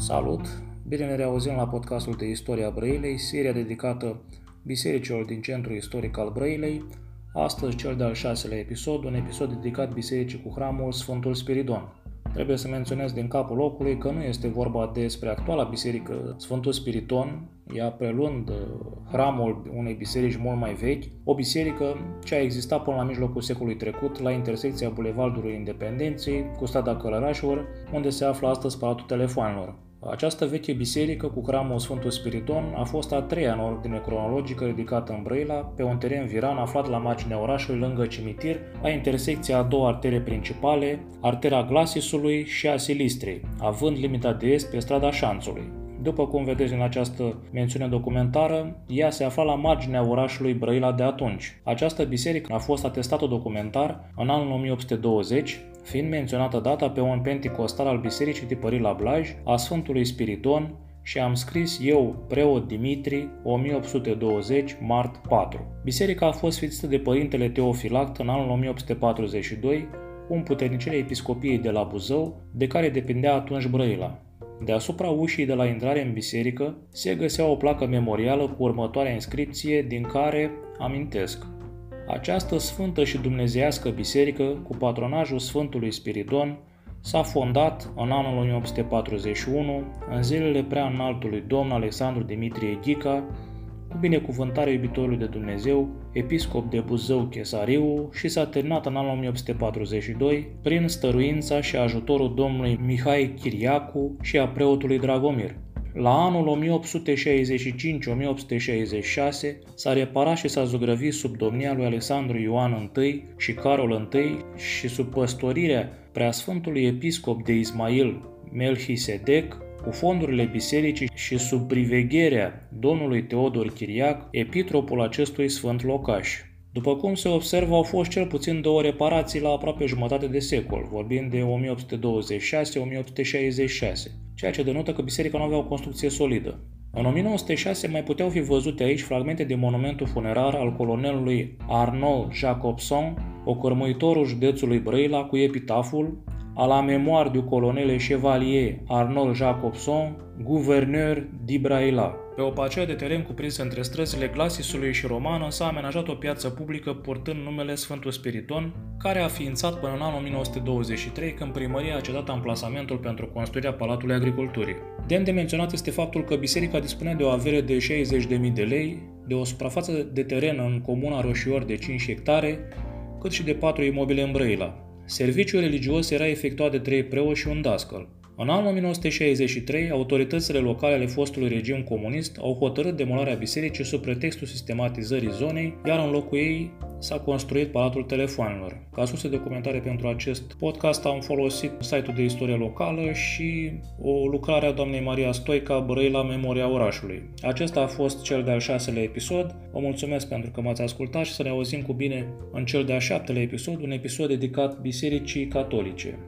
Salut! Bine ne reauzim la podcastul de Istoria Brăilei, seria dedicată bisericilor din centrul istoric al Brăilei. Astăzi cel de-al șaselea episod, un episod dedicat bisericii cu hramul Sfântul Spiridon. Trebuie să menționez din capul locului că nu este vorba despre actuala biserică Sfântul Spiriton, ea preluând uh, hramul unei biserici mult mai vechi, o biserică ce a existat până la mijlocul secolului trecut la intersecția Bulevardului Independenței cu strada Călărașilor, unde se află astăzi Palatul Telefoanelor. Această veche biserică cu cramul Sfântul Spiriton a fost a treia în ordine cronologică ridicată în Brăila, pe un teren viran aflat la marginea orașului lângă cimitir, la intersecția a două artere principale, artera Glasisului și a Silistrei, având limita de est pe strada Șanțului. După cum vedeți în această mențiune documentară, ea se afla la marginea orașului Brăila de atunci. Această biserică a fost atestată documentar în anul 1820, fiind menționată data pe un penticostal al bisericii tipărit la Blaj, a Sfântului Spiridon, și am scris eu, preot Dimitri, 1820, mart 4. Biserica a fost sfințită de părintele Teofilact în anul 1842, un puternicele episcopiei de la Buzău, de care depindea atunci Brăila. Deasupra ușii de la intrare în biserică se găsea o placă memorială cu următoarea inscripție din care amintesc. Această sfântă și dumnezeiască biserică, cu patronajul Sfântului Spiridon, s-a fondat în anul 1841, în zilele prea înaltului domn Alexandru Dimitrie Ghica, cu binecuvântarea iubitorului de Dumnezeu, episcop de Buzău Chesariu și s-a terminat în anul 1842 prin stăruința și ajutorul domnului Mihai Chiriacu și a preotului Dragomir. La anul 1865-1866 s-a reparat și s-a zugrăvit sub domnia lui Alexandru Ioan I și Carol I și sub păstorirea preasfântului episcop de Ismail Melchisedec, cu fondurile bisericii și sub privegherea domnului Teodor Chiriac, epitropul acestui sfânt locaș. După cum se observă, au fost cel puțin două reparații la aproape jumătate de secol, vorbind de 1826-1866, ceea ce denotă că biserica nu avea o construcție solidă. În 1906 mai puteau fi văzute aici fragmente de monumentul funerar al colonelului Arnaud Jacobson, ocărmuitorul județului Brăila cu epitaful à la mémoire du colonel et chevalier Arnold Jacobson, guverneur d'Ibraila. Pe o parcelă de teren cuprinsă între străzile Glasisului și Romană s-a amenajat o piață publică purtând numele Sfântul Spiriton, care a ființat până în anul 1923 când primăria a cedat amplasamentul pentru construirea Palatului Agriculturii. Demn de menționat este faptul că biserica dispunea de o avere de 60.000 de lei, de o suprafață de teren în comuna Roșior de 5 hectare, cât și de 4 imobile în Brăila. Serviciul religios era efectuat de trei preoți și un dascăl. În anul 1963, autoritățile locale ale fostului regim comunist au hotărât demolarea bisericii sub pretextul sistematizării zonei, iar în locul ei s-a construit Palatul Telefoanelor. Ca surse documentare pentru acest podcast am folosit site-ul de istorie locală și o lucrare a doamnei Maria Stoica, Brăila, Memoria orașului. Acesta a fost cel de-al șaselea episod. Vă mulțumesc pentru că m-ați ascultat și să ne auzim cu bine în cel de-al șaptelea episod, un episod dedicat Bisericii Catolice.